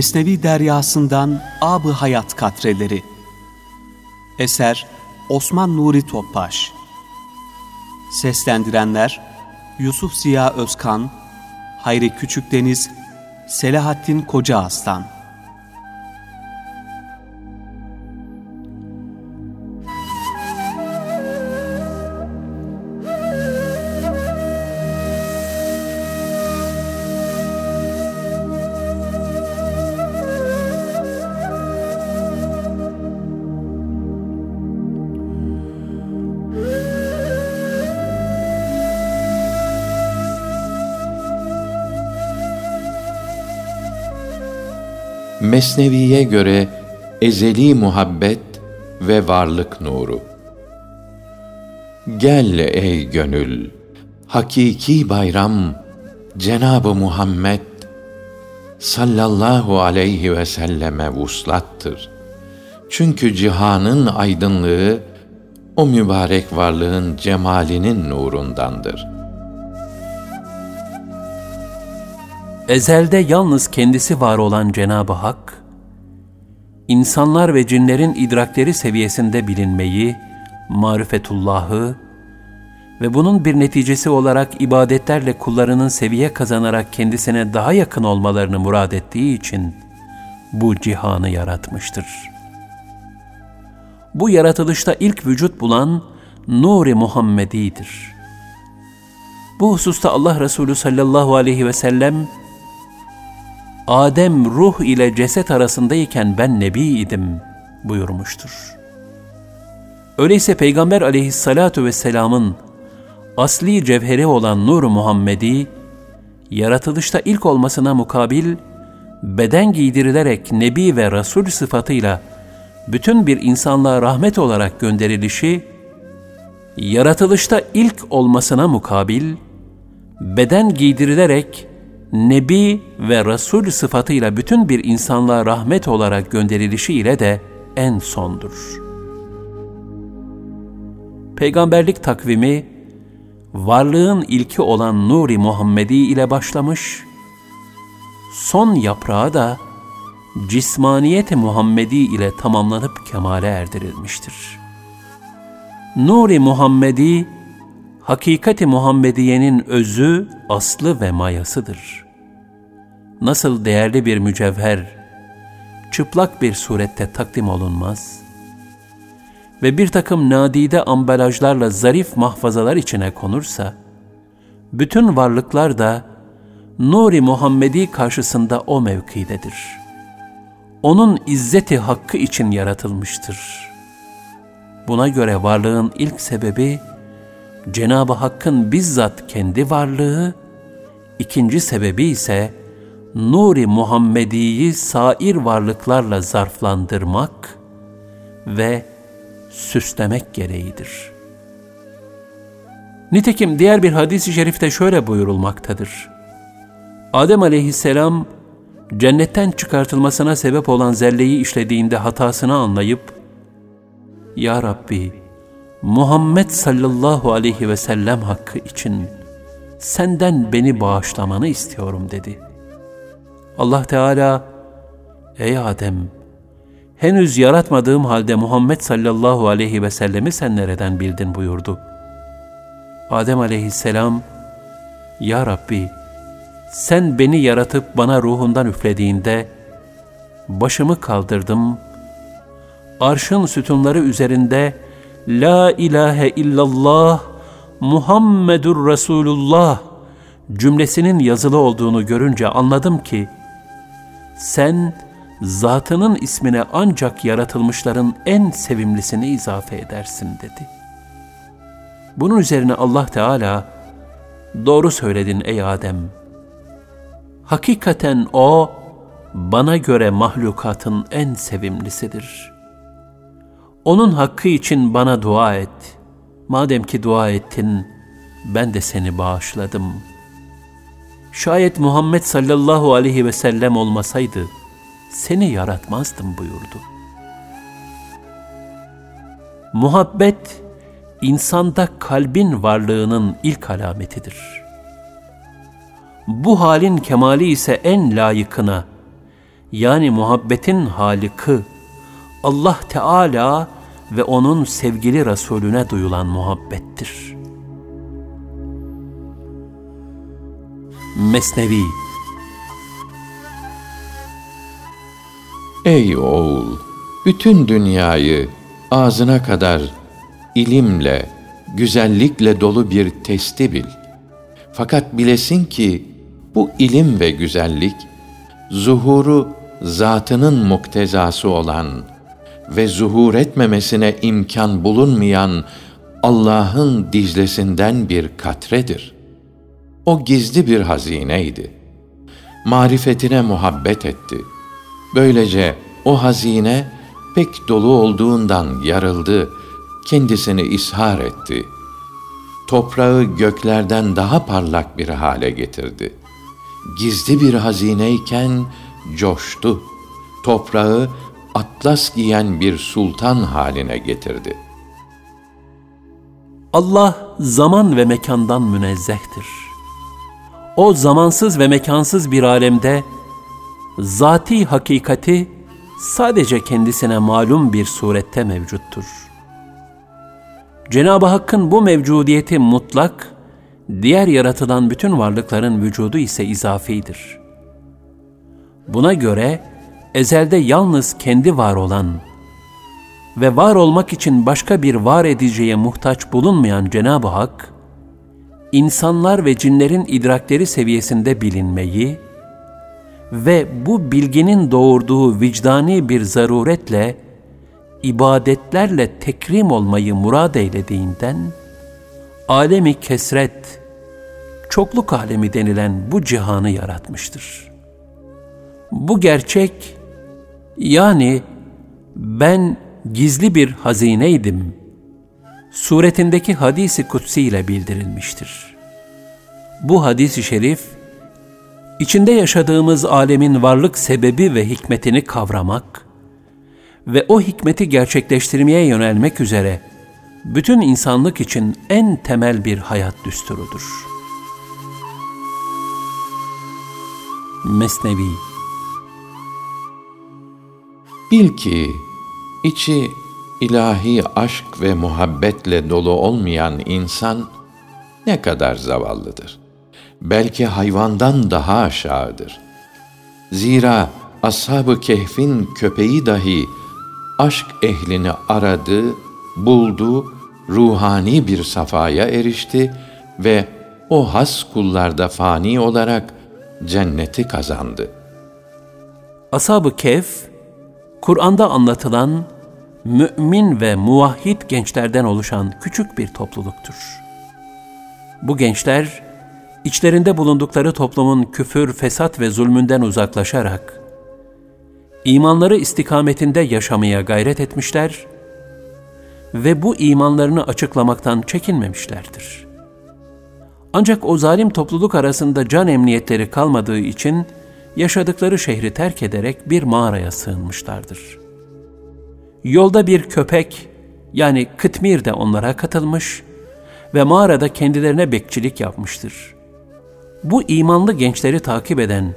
Mesnevi Deryasından Ab-ı Hayat Katreleri. Eser Osman Nuri Topbaş. Seslendirenler Yusuf Ziya Özkan Hayri Küçükdeniz Selahattin Koca Aslan Mesnevi'ye göre ezeli muhabbet ve varlık nuru. Gel ey gönül, hakiki bayram Cenab-ı Muhammed sallallahu aleyhi ve selleme vuslattır. Çünkü cihanın aydınlığı o mübarek varlığın cemalinin nurundandır.'' Ezelde yalnız kendisi var olan Cenab-ı Hak, insanlar ve cinlerin idrakleri seviyesinde bilinmeyi, marifetullahı ve bunun bir neticesi olarak ibadetlerle kullarının seviye kazanarak kendisine daha yakın olmalarını murad ettiği için bu cihanı yaratmıştır. Bu yaratılışta ilk vücut bulan Nur-i Muhammedi'dir. Bu hususta Allah Resulü sallallahu aleyhi ve sellem Adem ruh ile ceset arasındayken ben nebi idim buyurmuştur. Öyleyse Peygamber aleyhissalatu vesselamın asli cevheri olan Nur Muhammedi, yaratılışta ilk olmasına mukabil, beden giydirilerek Nebi ve Resul sıfatıyla bütün bir insanlığa rahmet olarak gönderilişi, yaratılışta ilk olmasına mukabil, beden giydirilerek Nebi ve Resul sıfatıyla bütün bir insanlığa rahmet olarak gönderilişi ile de en sondur. Peygamberlik takvimi, varlığın ilki olan Nuri Muhammedi ile başlamış, son yaprağı da cismaniyet Muhammedi ile tamamlanıp kemale erdirilmiştir. Nuri Muhammedi, hakikati Muhammediye'nin özü, aslı ve mayasıdır. Nasıl değerli bir mücevher, çıplak bir surette takdim olunmaz ve bir takım nadide ambalajlarla zarif mahfazalar içine konursa, bütün varlıklar da Nuri Muhammedi karşısında o mevkidedir. Onun izzeti hakkı için yaratılmıştır. Buna göre varlığın ilk sebebi, Cenab-ı Hakk'ın bizzat kendi varlığı, ikinci sebebi ise Nuri Muhammedi'yi sair varlıklarla zarflandırmak ve süslemek gereğidir. Nitekim diğer bir hadis-i şerifte şöyle buyurulmaktadır. Adem aleyhisselam cennetten çıkartılmasına sebep olan zelleyi işlediğinde hatasını anlayıp, Ya Rabbi, Muhammed sallallahu aleyhi ve sellem hakkı için senden beni bağışlamanı istiyorum dedi. Allah Teala, ey Adem, henüz yaratmadığım halde Muhammed sallallahu aleyhi ve sellemi sen nereden bildin buyurdu. Adem aleyhisselam, Ya Rabbi, sen beni yaratıp bana ruhundan üflediğinde, başımı kaldırdım, arşın sütunları üzerinde, La ilahe illallah Muhammedur Resulullah cümlesinin yazılı olduğunu görünce anladım ki sen zatının ismine ancak yaratılmışların en sevimlisini izafe edersin dedi. Bunun üzerine Allah Teala doğru söyledin ey Adem. Hakikaten o bana göre mahlukatın en sevimlisidir.'' Onun hakkı için bana dua et. Madem ki dua ettin, ben de seni bağışladım. Şayet Muhammed sallallahu aleyhi ve sellem olmasaydı, seni yaratmazdım buyurdu. Muhabbet, insanda kalbin varlığının ilk alametidir. Bu halin kemali ise en layıkına, yani muhabbetin halikı Allah Teala ve onun sevgili Resulüne duyulan muhabbettir. Mesnevi Ey oğul! Bütün dünyayı ağzına kadar ilimle, güzellikle dolu bir testi bil. Fakat bilesin ki bu ilim ve güzellik zuhuru zatının muktezası olan ve zuhur etmemesine imkan bulunmayan Allah'ın dizlesinden bir katredir. O gizli bir hazineydi. Marifetine muhabbet etti. Böylece o hazine pek dolu olduğundan yarıldı, kendisini ishar etti. Toprağı göklerden daha parlak bir hale getirdi. Gizli bir hazineyken coştu. Toprağı atlas giyen bir sultan haline getirdi. Allah zaman ve mekandan münezzehtir. O zamansız ve mekansız bir alemde zati hakikati sadece kendisine malum bir surette mevcuttur. Cenab-ı Hakk'ın bu mevcudiyeti mutlak, diğer yaratılan bütün varlıkların vücudu ise izafidir. Buna göre ezelde yalnız kendi var olan ve var olmak için başka bir var ediciye muhtaç bulunmayan Cenab-ı Hak, insanlar ve cinlerin idrakleri seviyesinde bilinmeyi ve bu bilginin doğurduğu vicdani bir zaruretle ibadetlerle tekrim olmayı murad eylediğinden, alemi kesret, çokluk alemi denilen bu cihanı yaratmıştır. Bu gerçek, yani ben gizli bir hazineydim, suretindeki hadisi kutsi ile bildirilmiştir. Bu hadisi şerif, içinde yaşadığımız alemin varlık sebebi ve hikmetini kavramak ve o hikmeti gerçekleştirmeye yönelmek üzere bütün insanlık için en temel bir hayat düsturudur. Mesnevi Bil ki içi ilahi aşk ve muhabbetle dolu olmayan insan ne kadar zavallıdır. Belki hayvandan daha aşağıdır. Zira ashab-ı kehfin köpeği dahi aşk ehlini aradı, buldu, ruhani bir safaya erişti ve o has kullarda fani olarak cenneti kazandı. Ashab-ı Kehf, Kur'an'da anlatılan mümin ve muvahhid gençlerden oluşan küçük bir topluluktur. Bu gençler, içlerinde bulundukları toplumun küfür, fesat ve zulmünden uzaklaşarak, imanları istikametinde yaşamaya gayret etmişler ve bu imanlarını açıklamaktan çekinmemişlerdir. Ancak o zalim topluluk arasında can emniyetleri kalmadığı için yaşadıkları şehri terk ederek bir mağaraya sığınmışlardır. Yolda bir köpek yani Kıtmir de onlara katılmış ve mağarada kendilerine bekçilik yapmıştır. Bu imanlı gençleri takip eden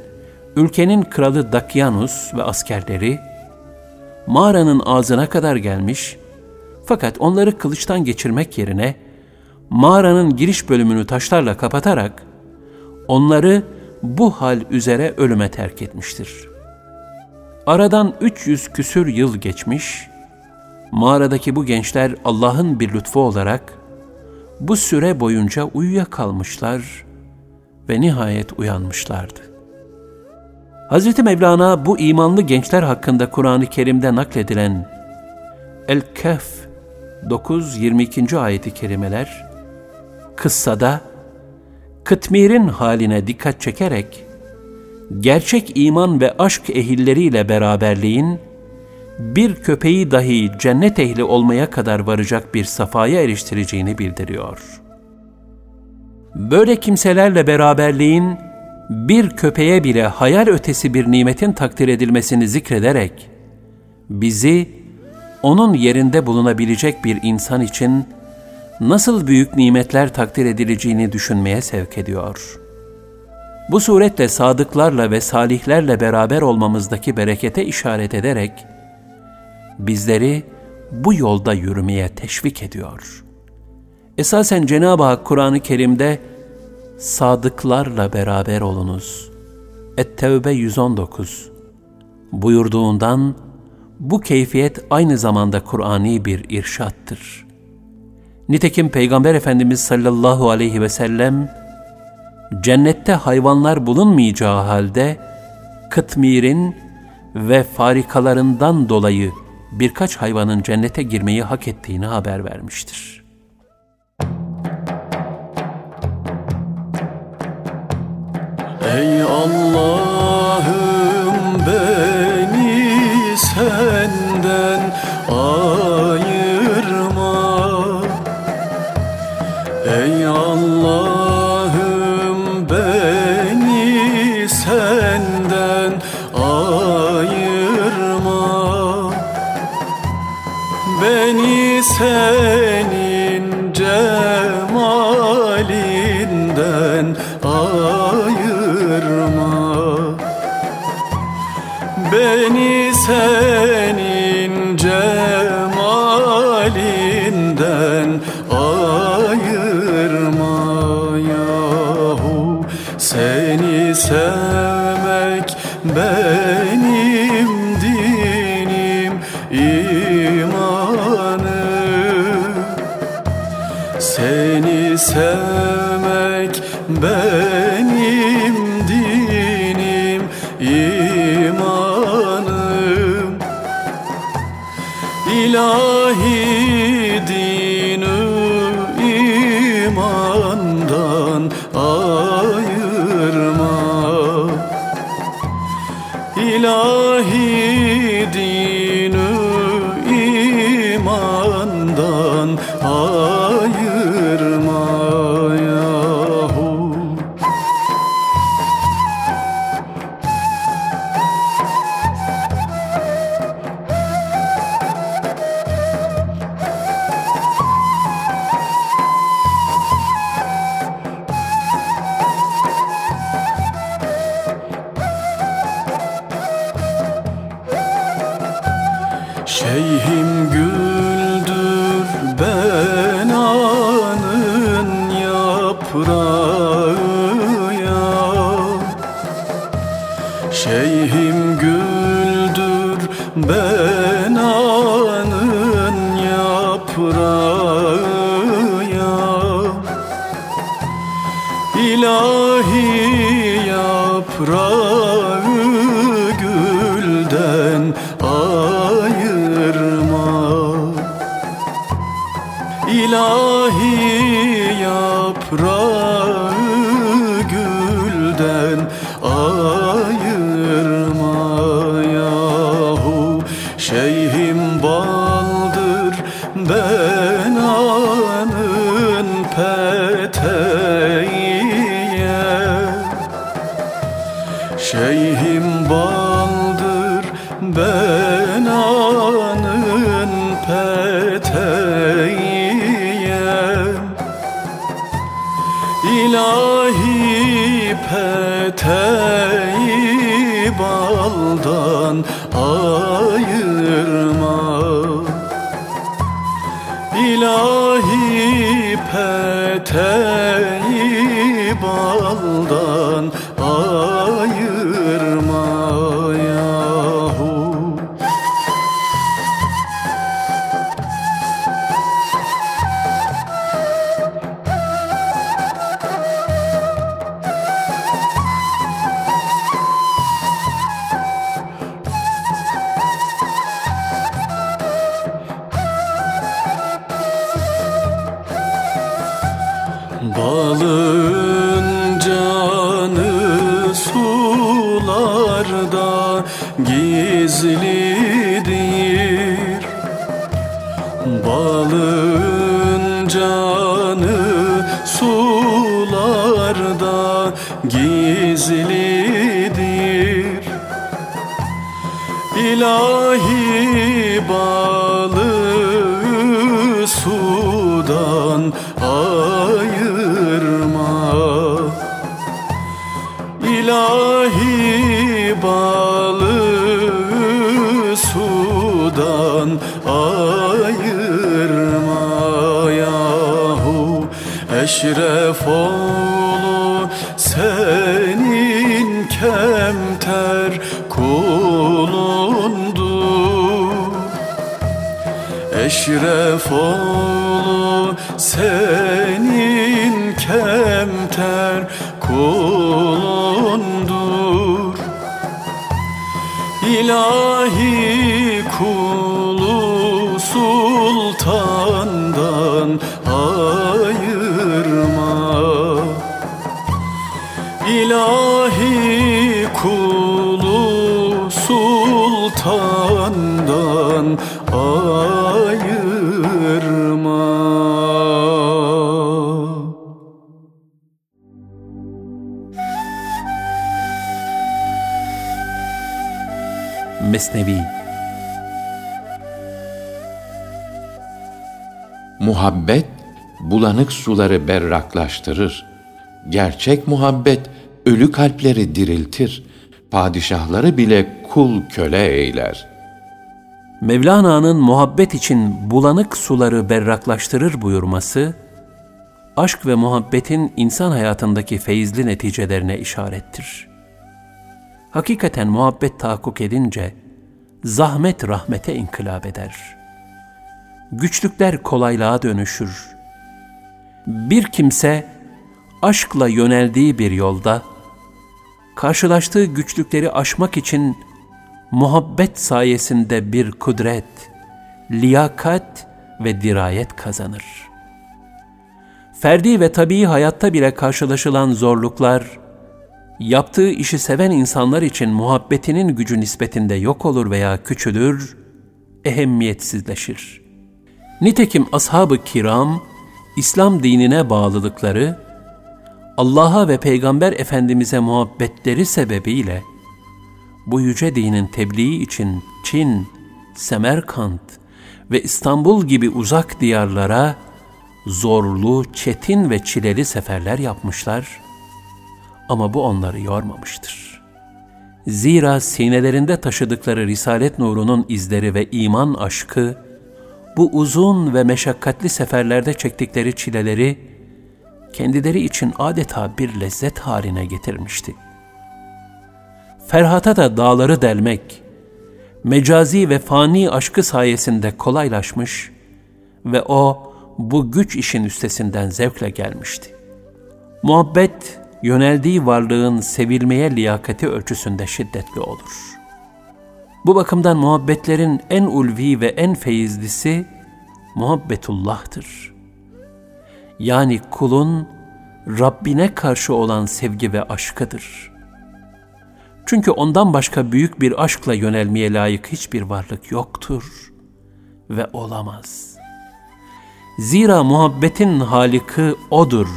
ülkenin kralı Dakyanus ve askerleri mağaranın ağzına kadar gelmiş fakat onları kılıçtan geçirmek yerine mağaranın giriş bölümünü taşlarla kapatarak onları bu hal üzere ölüme terk etmiştir. Aradan 300 küsür yıl geçmiş, mağaradaki bu gençler Allah'ın bir lütfu olarak bu süre boyunca uyuyakalmışlar ve nihayet uyanmışlardı. Hz. Mevlana bu imanlı gençler hakkında Kur'an-ı Kerim'de nakledilen El-Kehf 9-22. ayeti kerimeler kıssada Kıtmir'in haline dikkat çekerek gerçek iman ve aşk ehilleriyle beraberliğin bir köpeği dahi cennet ehli olmaya kadar varacak bir safaya eriştireceğini bildiriyor. Böyle kimselerle beraberliğin bir köpeğe bile hayal ötesi bir nimetin takdir edilmesini zikrederek bizi onun yerinde bulunabilecek bir insan için nasıl büyük nimetler takdir edileceğini düşünmeye sevk ediyor. Bu suretle sadıklarla ve salihlerle beraber olmamızdaki berekete işaret ederek bizleri bu yolda yürümeye teşvik ediyor. Esasen Cenab-ı Hak Kur'an-ı Kerim'de sadıklarla beraber olunuz. Et-Tevbe 119 buyurduğundan bu keyfiyet aynı zamanda Kur'ani bir irşattır. Nitekim Peygamber Efendimiz sallallahu aleyhi ve sellem cennette hayvanlar bulunmayacağı halde kıtmirin ve farikalarından dolayı birkaç hayvanın cennete girmeyi hak ettiğini haber vermiştir. Ey Allah'ım beni senden ayırma canı sularda gizlidir. İlahi balı Eşref oğlu senin kemter kulundu. Eşref oğlu senin kemter kulundur. İlahi Mesnevi Muhabbet bulanık suları berraklaştırır. Gerçek muhabbet ölü kalpleri diriltir. Padişahları bile kul köle eyler. Mevlana'nın muhabbet için bulanık suları berraklaştırır buyurması, aşk ve muhabbetin insan hayatındaki feyizli neticelerine işarettir. Hakikaten muhabbet tahakkuk edince, zahmet rahmete inkılap eder. Güçlükler kolaylığa dönüşür. Bir kimse, aşkla yöneldiği bir yolda, karşılaştığı güçlükleri aşmak için muhabbet sayesinde bir kudret, liyakat ve dirayet kazanır. Ferdi ve tabii hayatta bile karşılaşılan zorluklar, yaptığı işi seven insanlar için muhabbetinin gücü nispetinde yok olur veya küçülür, ehemmiyetsizleşir. Nitekim ashab-ı kiram, İslam dinine bağlılıkları, Allah'a ve Peygamber Efendimiz'e muhabbetleri sebebiyle, bu yüce dinin tebliği için Çin, Semerkant ve İstanbul gibi uzak diyarlara zorlu, çetin ve çileli seferler yapmışlar ama bu onları yormamıştır. Zira sinelerinde taşıdıkları Risalet nurunun izleri ve iman aşkı, bu uzun ve meşakkatli seferlerde çektikleri çileleri kendileri için adeta bir lezzet haline getirmişti. Ferhat'a da dağları delmek, mecazi ve fani aşkı sayesinde kolaylaşmış ve o bu güç işin üstesinden zevkle gelmişti. Muhabbet, yöneldiği varlığın sevilmeye liyakati ölçüsünde şiddetli olur. Bu bakımdan muhabbetlerin en ulvi ve en feyizlisi muhabbetullah'tır. Yani kulun Rabbine karşı olan sevgi ve aşkıdır.'' Çünkü ondan başka büyük bir aşkla yönelmeye layık hiçbir varlık yoktur ve olamaz. Zira muhabbetin haliki O'dur.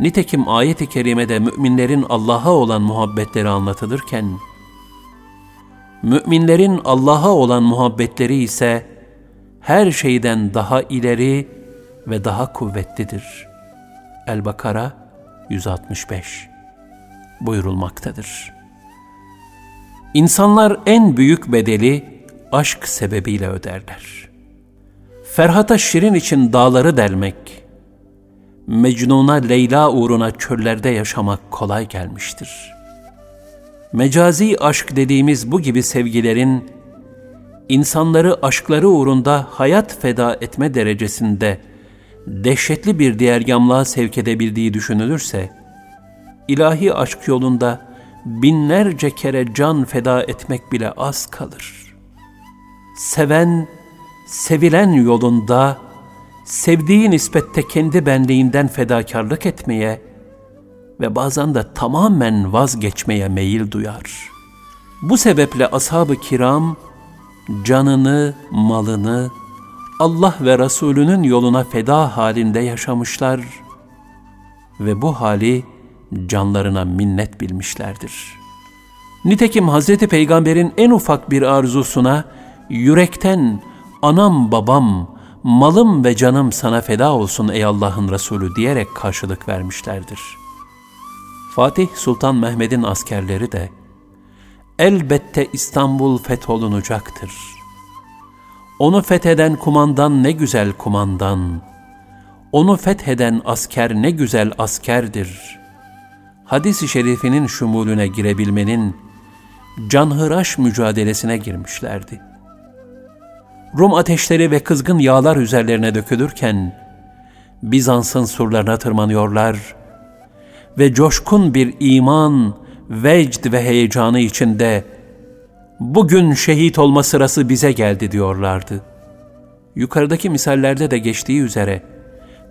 Nitekim ayet-i kerimede müminlerin Allah'a olan muhabbetleri anlatılırken, müminlerin Allah'a olan muhabbetleri ise her şeyden daha ileri ve daha kuvvetlidir. El-Bakara 165 buyurulmaktadır. İnsanlar en büyük bedeli aşk sebebiyle öderler. Ferhat'a Şirin için dağları delmek, Mecnun'a Leyla uğruna çöllerde yaşamak kolay gelmiştir. Mecazi aşk dediğimiz bu gibi sevgilerin, insanları aşkları uğrunda hayat feda etme derecesinde dehşetli bir diğer yamlığa sevk edebildiği düşünülürse, ilahi aşk yolunda binlerce kere can feda etmek bile az kalır. Seven, sevilen yolunda, sevdiği nispette kendi benliğinden fedakarlık etmeye ve bazen de tamamen vazgeçmeye meyil duyar. Bu sebeple ashab-ı kiram, canını, malını, Allah ve Resulünün yoluna feda halinde yaşamışlar ve bu hali, canlarına minnet bilmişlerdir. Nitekim Hazreti Peygamber'in en ufak bir arzusuna yürekten anam babam, malım ve canım sana feda olsun ey Allah'ın Resulü diyerek karşılık vermişlerdir. Fatih Sultan Mehmet'in askerleri de elbette İstanbul fetholunacaktır. Onu fetheden kumandan ne güzel kumandan, onu fetheden asker ne güzel askerdir. Hadis-i şerifinin şumulüne girebilmenin canhıraş mücadelesine girmişlerdi. Rum ateşleri ve kızgın yağlar üzerlerine dökülürken, Bizans'ın surlarına tırmanıyorlar ve coşkun bir iman, vecd ve heyecanı içinde bugün şehit olma sırası bize geldi diyorlardı. Yukarıdaki misallerde de geçtiği üzere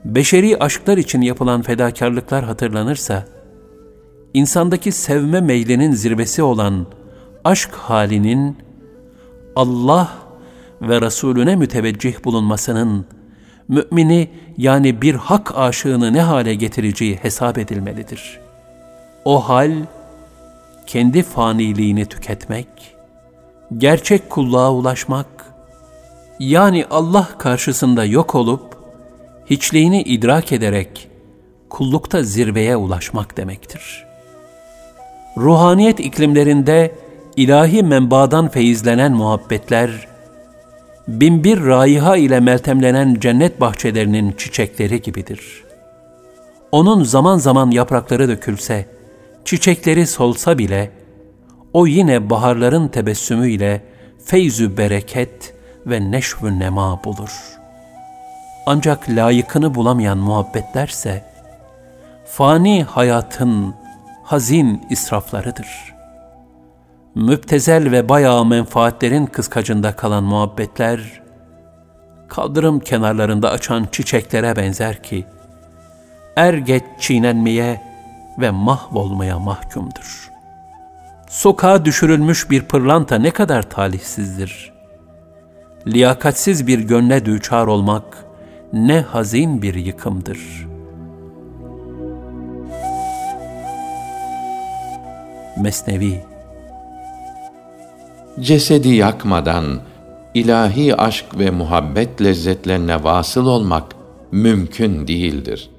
beşeri aşklar için yapılan fedakarlıklar hatırlanırsa, insandaki sevme meylinin zirvesi olan aşk halinin Allah ve Resulüne müteveccih bulunmasının mümini yani bir hak aşığını ne hale getireceği hesap edilmelidir. O hal, kendi faniliğini tüketmek, gerçek kulluğa ulaşmak, yani Allah karşısında yok olup, hiçliğini idrak ederek, kullukta zirveye ulaşmak demektir. Ruhaniyet iklimlerinde ilahi menbadan feyizlenen muhabbetler, binbir raiha ile meltemlenen cennet bahçelerinin çiçekleri gibidir. Onun zaman zaman yaprakları dökülse, çiçekleri solsa bile, o yine baharların tebessümüyle feyzü bereket ve neşvü nema bulur. Ancak layıkını bulamayan muhabbetlerse, fani hayatın hazin israflarıdır.'' Müptezel ve bayağı menfaatlerin kıskacında kalan muhabbetler, kaldırım kenarlarında açan çiçeklere benzer ki, er geç çiğnenmeye ve mahvolmaya mahkumdur. Sokağa düşürülmüş bir pırlanta ne kadar talihsizdir. Liyakatsiz bir gönle düçar olmak ne hazin bir yıkımdır. Mesnevi cesedi yakmadan ilahi aşk ve muhabbet lezzetlerine vasıl olmak mümkün değildir.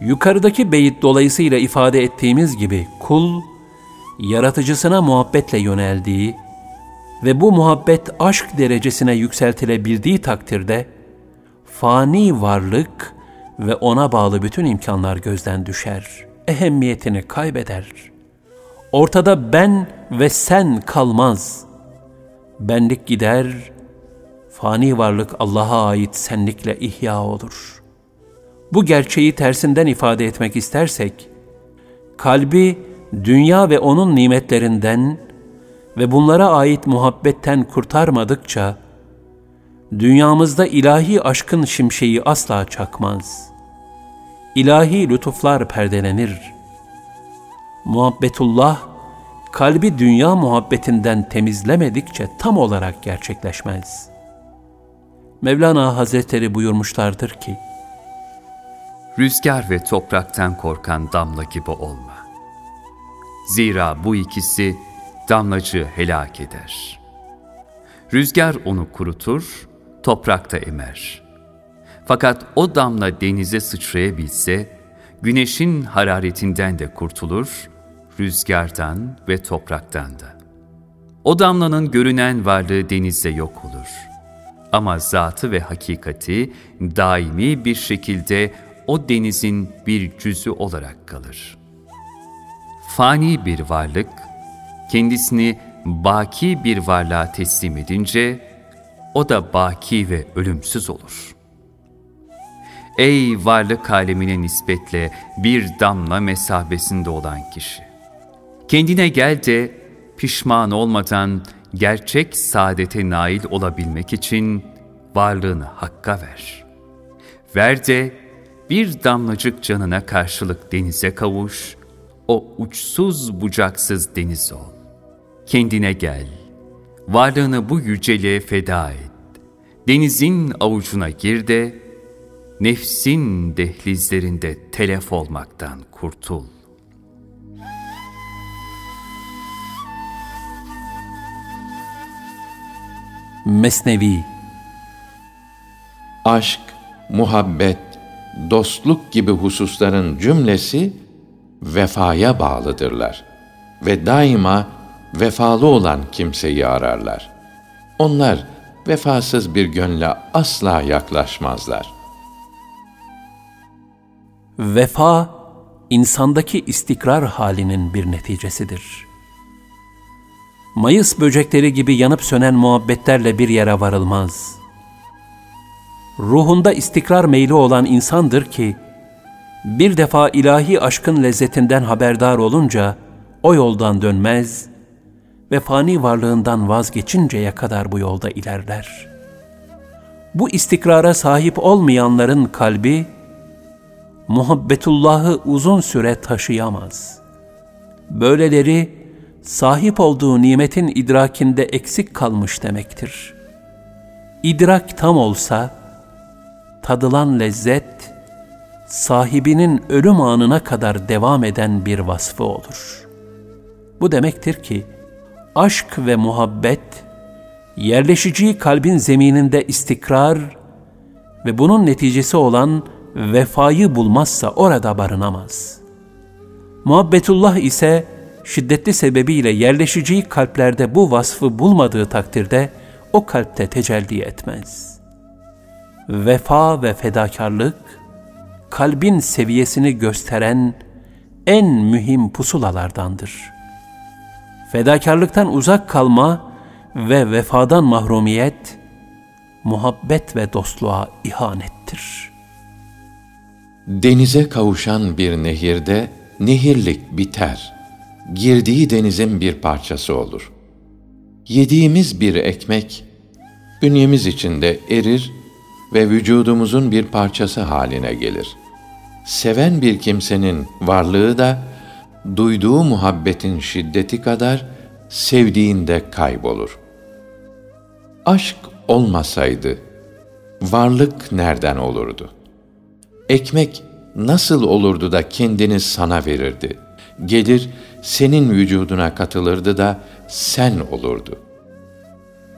Yukarıdaki beyit dolayısıyla ifade ettiğimiz gibi kul, yaratıcısına muhabbetle yöneldiği ve bu muhabbet aşk derecesine yükseltilebildiği takdirde, fani varlık ve ona bağlı bütün imkanlar gözden düşer, ehemmiyetini kaybeder.'' Ortada ben ve sen kalmaz. Benlik gider, fani varlık Allah'a ait senlikle ihya olur. Bu gerçeği tersinden ifade etmek istersek, kalbi dünya ve onun nimetlerinden ve bunlara ait muhabbetten kurtarmadıkça, dünyamızda ilahi aşkın şimşeği asla çakmaz. İlahi lütuflar perdelenir.'' Muhabbetullah kalbi dünya muhabbetinden temizlemedikçe tam olarak gerçekleşmez. Mevlana Hazretleri buyurmuşlardır ki, Rüzgar ve topraktan korkan damla gibi olma. Zira bu ikisi damlacı helak eder. Rüzgar onu kurutur, toprakta emer. Fakat o damla denize sıçrayabilse, güneşin hararetinden de kurtulur, rüzgardan ve topraktan da. O damlanın görünen varlığı denizde yok olur. Ama zatı ve hakikati daimi bir şekilde o denizin bir cüzü olarak kalır. Fani bir varlık, kendisini baki bir varlığa teslim edince, o da baki ve ölümsüz olur. Ey varlık alemine nispetle bir damla mesabesinde olan kişi! Kendine gel de pişman olmadan gerçek saadete nail olabilmek için varlığını hakka ver. Ver de bir damlacık canına karşılık denize kavuş, o uçsuz bucaksız deniz ol. Kendine gel, varlığını bu yüceliğe feda et. Denizin avucuna gir de, nefsin dehlizlerinde telef olmaktan kurtul. Mesnevi Aşk, muhabbet, dostluk gibi hususların cümlesi vefaya bağlıdırlar ve daima vefalı olan kimseyi ararlar. Onlar vefasız bir gönle asla yaklaşmazlar. Vefa, insandaki istikrar halinin bir neticesidir. Mayıs böcekleri gibi yanıp sönen muhabbetlerle bir yere varılmaz. Ruhunda istikrar meyli olan insandır ki, bir defa ilahi aşkın lezzetinden haberdar olunca, o yoldan dönmez ve fani varlığından vazgeçinceye kadar bu yolda ilerler. Bu istikrara sahip olmayanların kalbi, muhabbetullahı uzun süre taşıyamaz. Böyleleri, sahip olduğu nimetin idrakinde eksik kalmış demektir. İdrak tam olsa, tadılan lezzet, sahibinin ölüm anına kadar devam eden bir vasfı olur. Bu demektir ki, aşk ve muhabbet, yerleşici kalbin zemininde istikrar ve bunun neticesi olan vefayı bulmazsa orada barınamaz. Muhabbetullah ise şiddetli sebebiyle yerleşici kalplerde bu vasfı bulmadığı takdirde o kalpte tecelli etmez. Vefa ve fedakarlık, kalbin seviyesini gösteren en mühim pusulalardandır. Fedakarlıktan uzak kalma ve vefadan mahrumiyet, muhabbet ve dostluğa ihanettir. Denize kavuşan bir nehirde nehirlik biter. Girdiği denizin bir parçası olur. Yediğimiz bir ekmek, bünyemiz içinde erir ve vücudumuzun bir parçası haline gelir. Seven bir kimsenin varlığı da duyduğu muhabbetin şiddeti kadar sevdiğinde kaybolur. Aşk olmasaydı varlık nereden olurdu? Ekmek nasıl olurdu da kendini sana verirdi? Gelir senin vücuduna katılırdı da sen olurdu.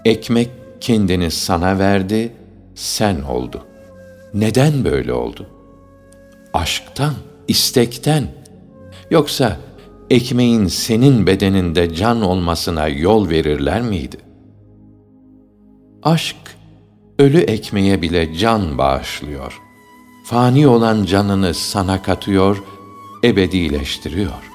Ekmek kendini sana verdi, sen oldu. Neden böyle oldu? Aşktan, istekten. Yoksa ekmeğin senin bedeninde can olmasına yol verirler miydi? Aşk, ölü ekmeğe bile can bağışlıyor. Fani olan canını sana katıyor, ebedileştiriyor.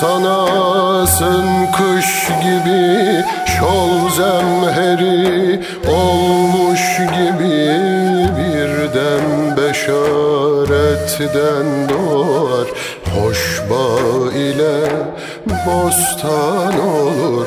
sana sen kış gibi Şol zemheri olmuş gibi Birden beşaretten doğar. Hoş bağ ile bostan olur.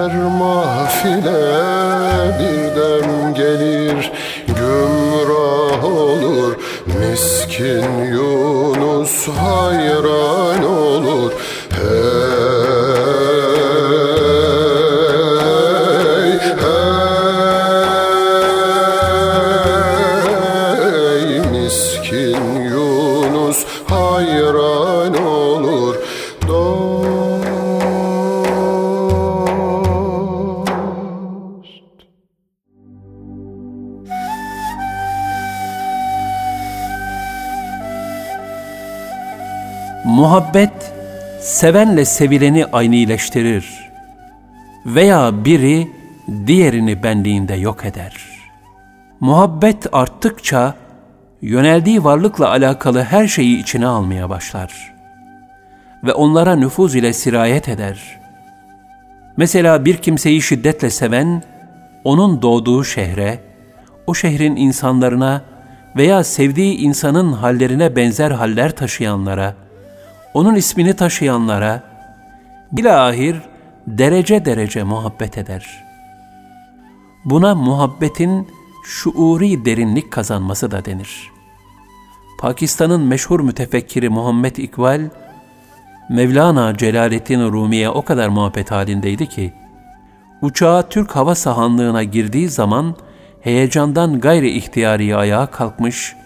her mahfile Birden gelir gümrah olur. Miskin Yunus hayran sevenle sevileni aynileştirir veya biri diğerini benliğinde yok eder. Muhabbet arttıkça yöneldiği varlıkla alakalı her şeyi içine almaya başlar ve onlara nüfuz ile sirayet eder. Mesela bir kimseyi şiddetle seven, onun doğduğu şehre, o şehrin insanlarına veya sevdiği insanın hallerine benzer haller taşıyanlara, onun ismini taşıyanlara, bilahir derece derece muhabbet eder. Buna muhabbetin şuuri derinlik kazanması da denir. Pakistan'ın meşhur mütefekkiri Muhammed İkbal, Mevlana Celaleddin Rumi'ye o kadar muhabbet halindeydi ki, uçağa Türk Hava Sahanlığı'na girdiği zaman heyecandan gayri ihtiyari ayağa kalkmış,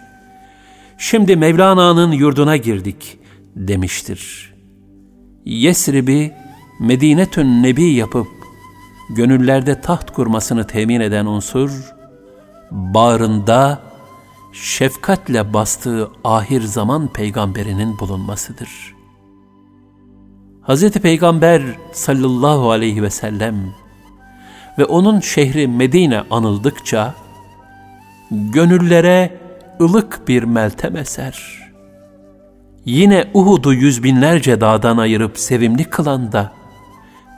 şimdi Mevlana'nın yurduna girdik demiştir. Yesrib'i Medinetün Nebi yapıp gönüllerde taht kurmasını temin eden unsur, bağrında şefkatle bastığı ahir zaman peygamberinin bulunmasıdır. Hz. Peygamber sallallahu aleyhi ve sellem ve onun şehri Medine anıldıkça, gönüllere ılık bir meltem eser. Yine Uhud'u yüz binlerce dağdan ayırıp sevimli kılan da,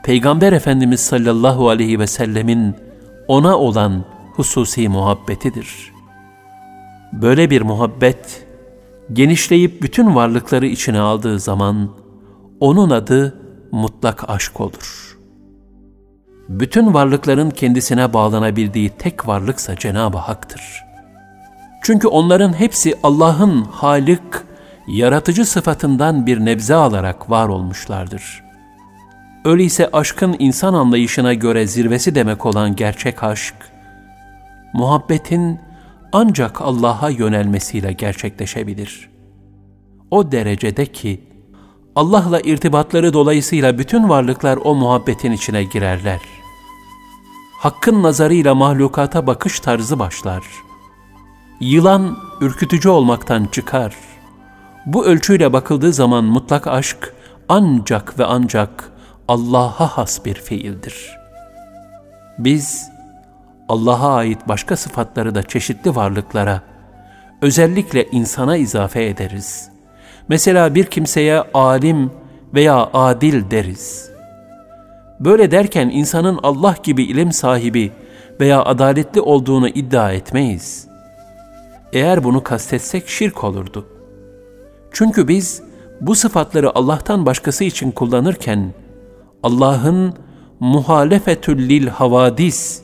Peygamber Efendimiz sallallahu aleyhi ve sellemin ona olan hususi muhabbetidir. Böyle bir muhabbet, genişleyip bütün varlıkları içine aldığı zaman, onun adı mutlak aşk olur. Bütün varlıkların kendisine bağlanabildiği tek varlıksa Cenab-ı Hak'tır. Çünkü onların hepsi Allah'ın Halik, yaratıcı sıfatından bir nebze alarak var olmuşlardır. Öyleyse aşkın insan anlayışına göre zirvesi demek olan gerçek aşk, muhabbetin ancak Allah'a yönelmesiyle gerçekleşebilir. O derecede ki, Allah'la irtibatları dolayısıyla bütün varlıklar o muhabbetin içine girerler. Hakkın nazarıyla mahlukata bakış tarzı başlar. Yılan ürkütücü olmaktan çıkar. Bu ölçüyle bakıldığı zaman mutlak aşk ancak ve ancak Allah'a has bir fiildir. Biz Allah'a ait başka sıfatları da çeşitli varlıklara, özellikle insana izafe ederiz. Mesela bir kimseye alim veya adil deriz. Böyle derken insanın Allah gibi ilim sahibi veya adaletli olduğunu iddia etmeyiz. Eğer bunu kastetsek şirk olurdu. Çünkü biz bu sıfatları Allah'tan başkası için kullanırken Allah'ın muhalefetül lil havadis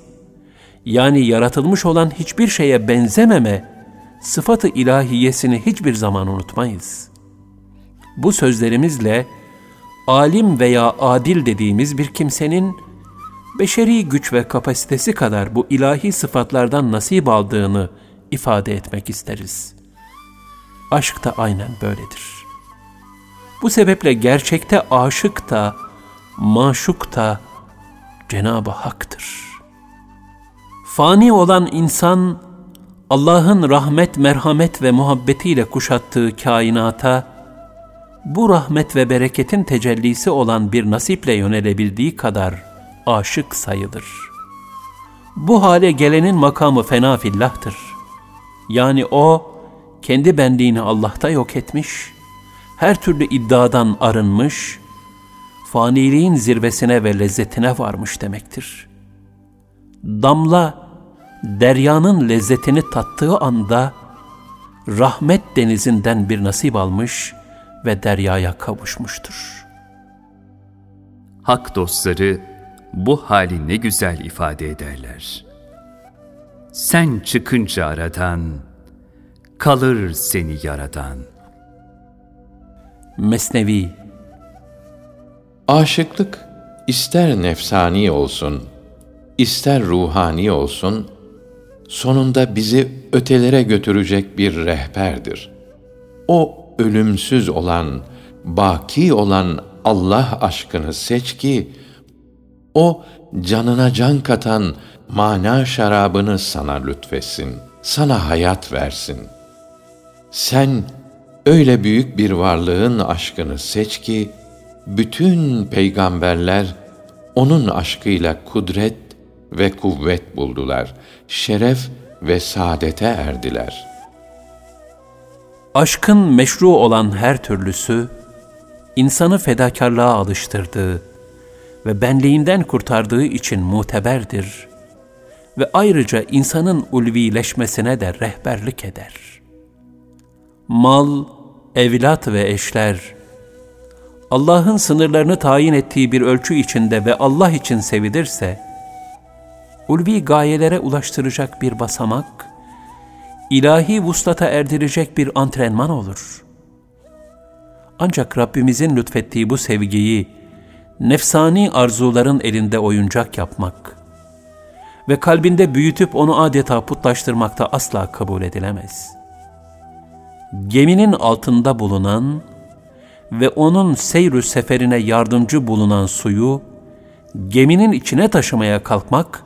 yani yaratılmış olan hiçbir şeye benzememe sıfatı ilahiyesini hiçbir zaman unutmayız. Bu sözlerimizle alim veya adil dediğimiz bir kimsenin beşeri güç ve kapasitesi kadar bu ilahi sıfatlardan nasip aldığını ifade etmek isteriz. Aşk da aynen böyledir. Bu sebeple gerçekte aşık da, maşuk da Cenab-ı Hak'tır. Fani olan insan, Allah'ın rahmet, merhamet ve muhabbetiyle kuşattığı kainata, bu rahmet ve bereketin tecellisi olan bir nasiple yönelebildiği kadar aşık sayılır. Bu hale gelenin makamı fena fillahtır. Yani o, kendi benliğini Allah'ta yok etmiş, her türlü iddiadan arınmış, faniliğin zirvesine ve lezzetine varmış demektir. Damla, deryanın lezzetini tattığı anda, rahmet denizinden bir nasip almış ve deryaya kavuşmuştur. Hak dostları bu hali ne güzel ifade ederler. Sen çıkınca aradan, kalır seni yaradan. Mesnevi Aşıklık ister nefsani olsun, ister ruhani olsun, sonunda bizi ötelere götürecek bir rehberdir. O ölümsüz olan, baki olan Allah aşkını seç ki, o canına can katan mana şarabını sana lütfetsin, sana hayat versin. Sen öyle büyük bir varlığın aşkını seç ki, bütün peygamberler onun aşkıyla kudret ve kuvvet buldular, şeref ve saadete erdiler. Aşkın meşru olan her türlüsü, insanı fedakarlığa alıştırdığı ve benliğinden kurtardığı için muteberdir ve ayrıca insanın ulvileşmesine de rehberlik eder. Mal, evlat ve eşler, Allah'ın sınırlarını tayin ettiği bir ölçü içinde ve Allah için sevilirse, ulvi gayelere ulaştıracak bir basamak, ilahi vuslata erdirecek bir antrenman olur. Ancak Rabbimizin lütfettiği bu sevgiyi, nefsani arzuların elinde oyuncak yapmak ve kalbinde büyütüp onu adeta putlaştırmakta asla kabul edilemez. Geminin altında bulunan ve onun seyrü seferine yardımcı bulunan suyu, geminin içine taşımaya kalkmak,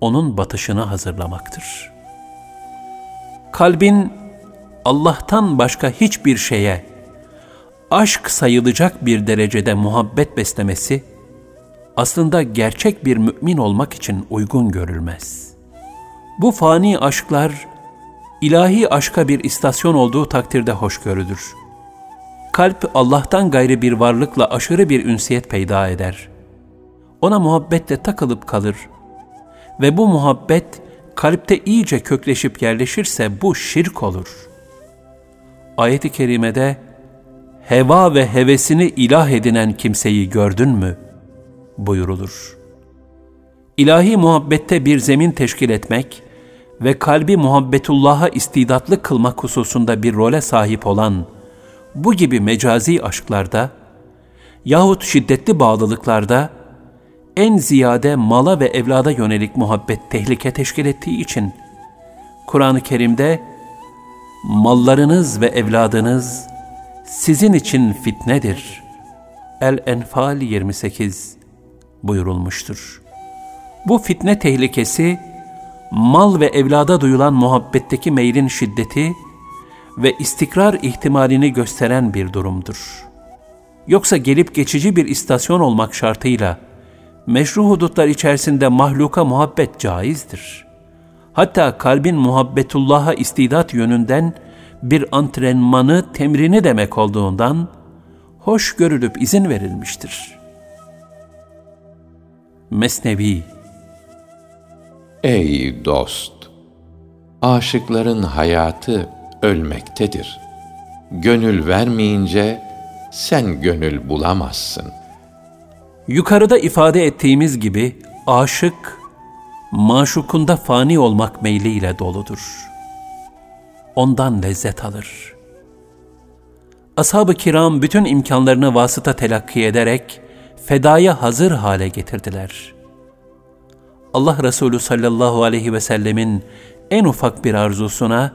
onun batışını hazırlamaktır. Kalbin Allah'tan başka hiçbir şeye aşk sayılacak bir derecede muhabbet beslemesi aslında gerçek bir mümin olmak için uygun görülmez. Bu fani aşklar ilahi aşka bir istasyon olduğu takdirde hoş görülür. Kalp Allah'tan gayrı bir varlıkla aşırı bir ünsiyet peyda eder. Ona muhabbetle takılıp kalır ve bu muhabbet kalpte iyice kökleşip yerleşirse bu şirk olur. Ayet-i kerimede heva ve hevesini ilah edinen kimseyi gördün mü? buyurulur. İlahi muhabbette bir zemin teşkil etmek ve kalbi muhabbetullah'a istidatlı kılmak hususunda bir role sahip olan bu gibi mecazi aşklarda yahut şiddetli bağlılıklarda en ziyade mala ve evlada yönelik muhabbet tehlike teşkil ettiği için Kur'an-ı Kerim'de mallarınız ve evladınız sizin için fitnedir. El-Enfal 28 buyurulmuştur. Bu fitne tehlikesi, mal ve evlada duyulan muhabbetteki meylin şiddeti ve istikrar ihtimalini gösteren bir durumdur. Yoksa gelip geçici bir istasyon olmak şartıyla, meşru hudutlar içerisinde mahluka muhabbet caizdir. Hatta kalbin muhabbetullah'a istidat yönünden bir antrenmanı, temrini demek olduğundan, hoş görülüp izin verilmiştir. Mesnevi Ey dost! Aşıkların hayatı ölmektedir. Gönül vermeyince sen gönül bulamazsın. Yukarıda ifade ettiğimiz gibi aşık, maşukunda fani olmak meyliyle doludur. Ondan lezzet alır. Ashab-ı kiram bütün imkanlarını vasıta telakki ederek fedaya hazır hale getirdiler. Allah Resulü sallallahu aleyhi ve sellemin en ufak bir arzusuna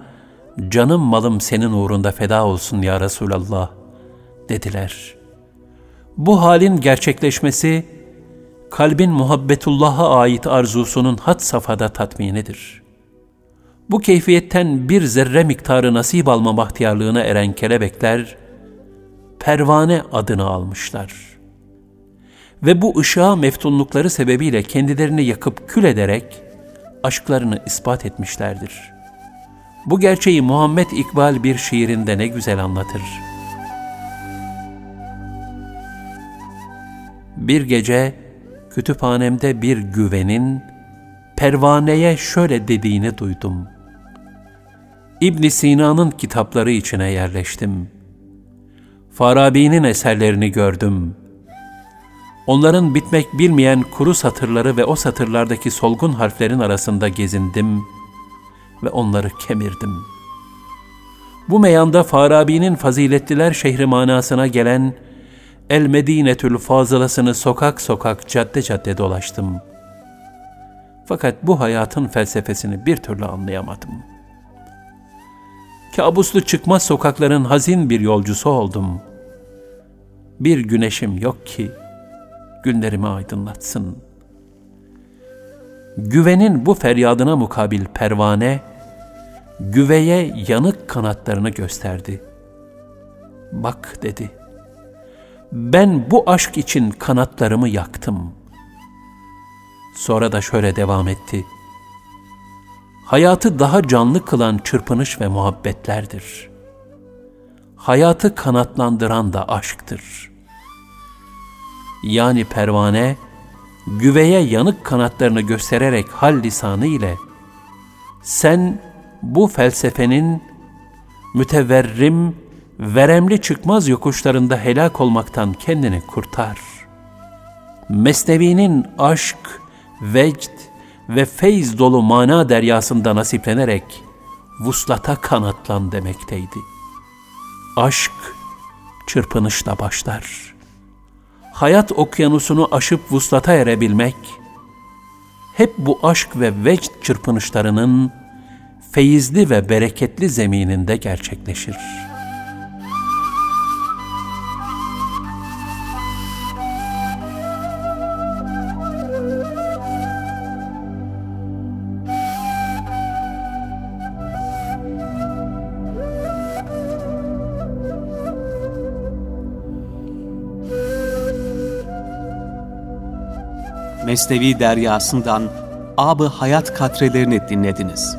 canım malım senin uğrunda feda olsun ya Resulallah dediler. Bu halin gerçekleşmesi kalbin muhabbetullah'a ait arzusunun had safhada tatminidir. Bu keyfiyetten bir zerre miktarı nasip alma bahtiyarlığına eren kelebekler, pervane adını almışlar. Ve bu ışığa meftunlukları sebebiyle kendilerini yakıp kül ederek aşklarını ispat etmişlerdir. Bu gerçeği Muhammed İkbal bir şiirinde ne güzel anlatır. Bir gece kütüphanemde bir güvenin pervaneye şöyle dediğini duydum. İbn Sina'nın kitapları içine yerleştim. Farabi'nin eserlerini gördüm. Onların bitmek bilmeyen kuru satırları ve o satırlardaki solgun harflerin arasında gezindim ve onları kemirdim. Bu meyanda Farabi'nin faziletliler şehri manasına gelen El Medinetül Fazılasını sokak sokak cadde cadde dolaştım. Fakat bu hayatın felsefesini bir türlü anlayamadım. Kabuslu çıkmaz sokakların hazin bir yolcusu oldum. Bir güneşim yok ki günlerimi aydınlatsın. Güvenin bu feryadına mukabil pervane, güveye yanık kanatlarını gösterdi. Bak dedi.'' ben bu aşk için kanatlarımı yaktım. Sonra da şöyle devam etti. Hayatı daha canlı kılan çırpınış ve muhabbetlerdir. Hayatı kanatlandıran da aşktır. Yani pervane, güveye yanık kanatlarını göstererek hal lisanı ile, sen bu felsefenin müteverrim veremli çıkmaz yokuşlarında helak olmaktan kendini kurtar. Mesnevi'nin aşk, vecd ve feyz dolu mana deryasında nasiplenerek vuslata kanatlan demekteydi. Aşk çırpınışla başlar. Hayat okyanusunu aşıp vuslata erebilmek, hep bu aşk ve vecd çırpınışlarının feyizli ve bereketli zemininde gerçekleşir.'' Mesnevi Deryası'ndan Ab-ı Hayat katrelerini dinlediniz.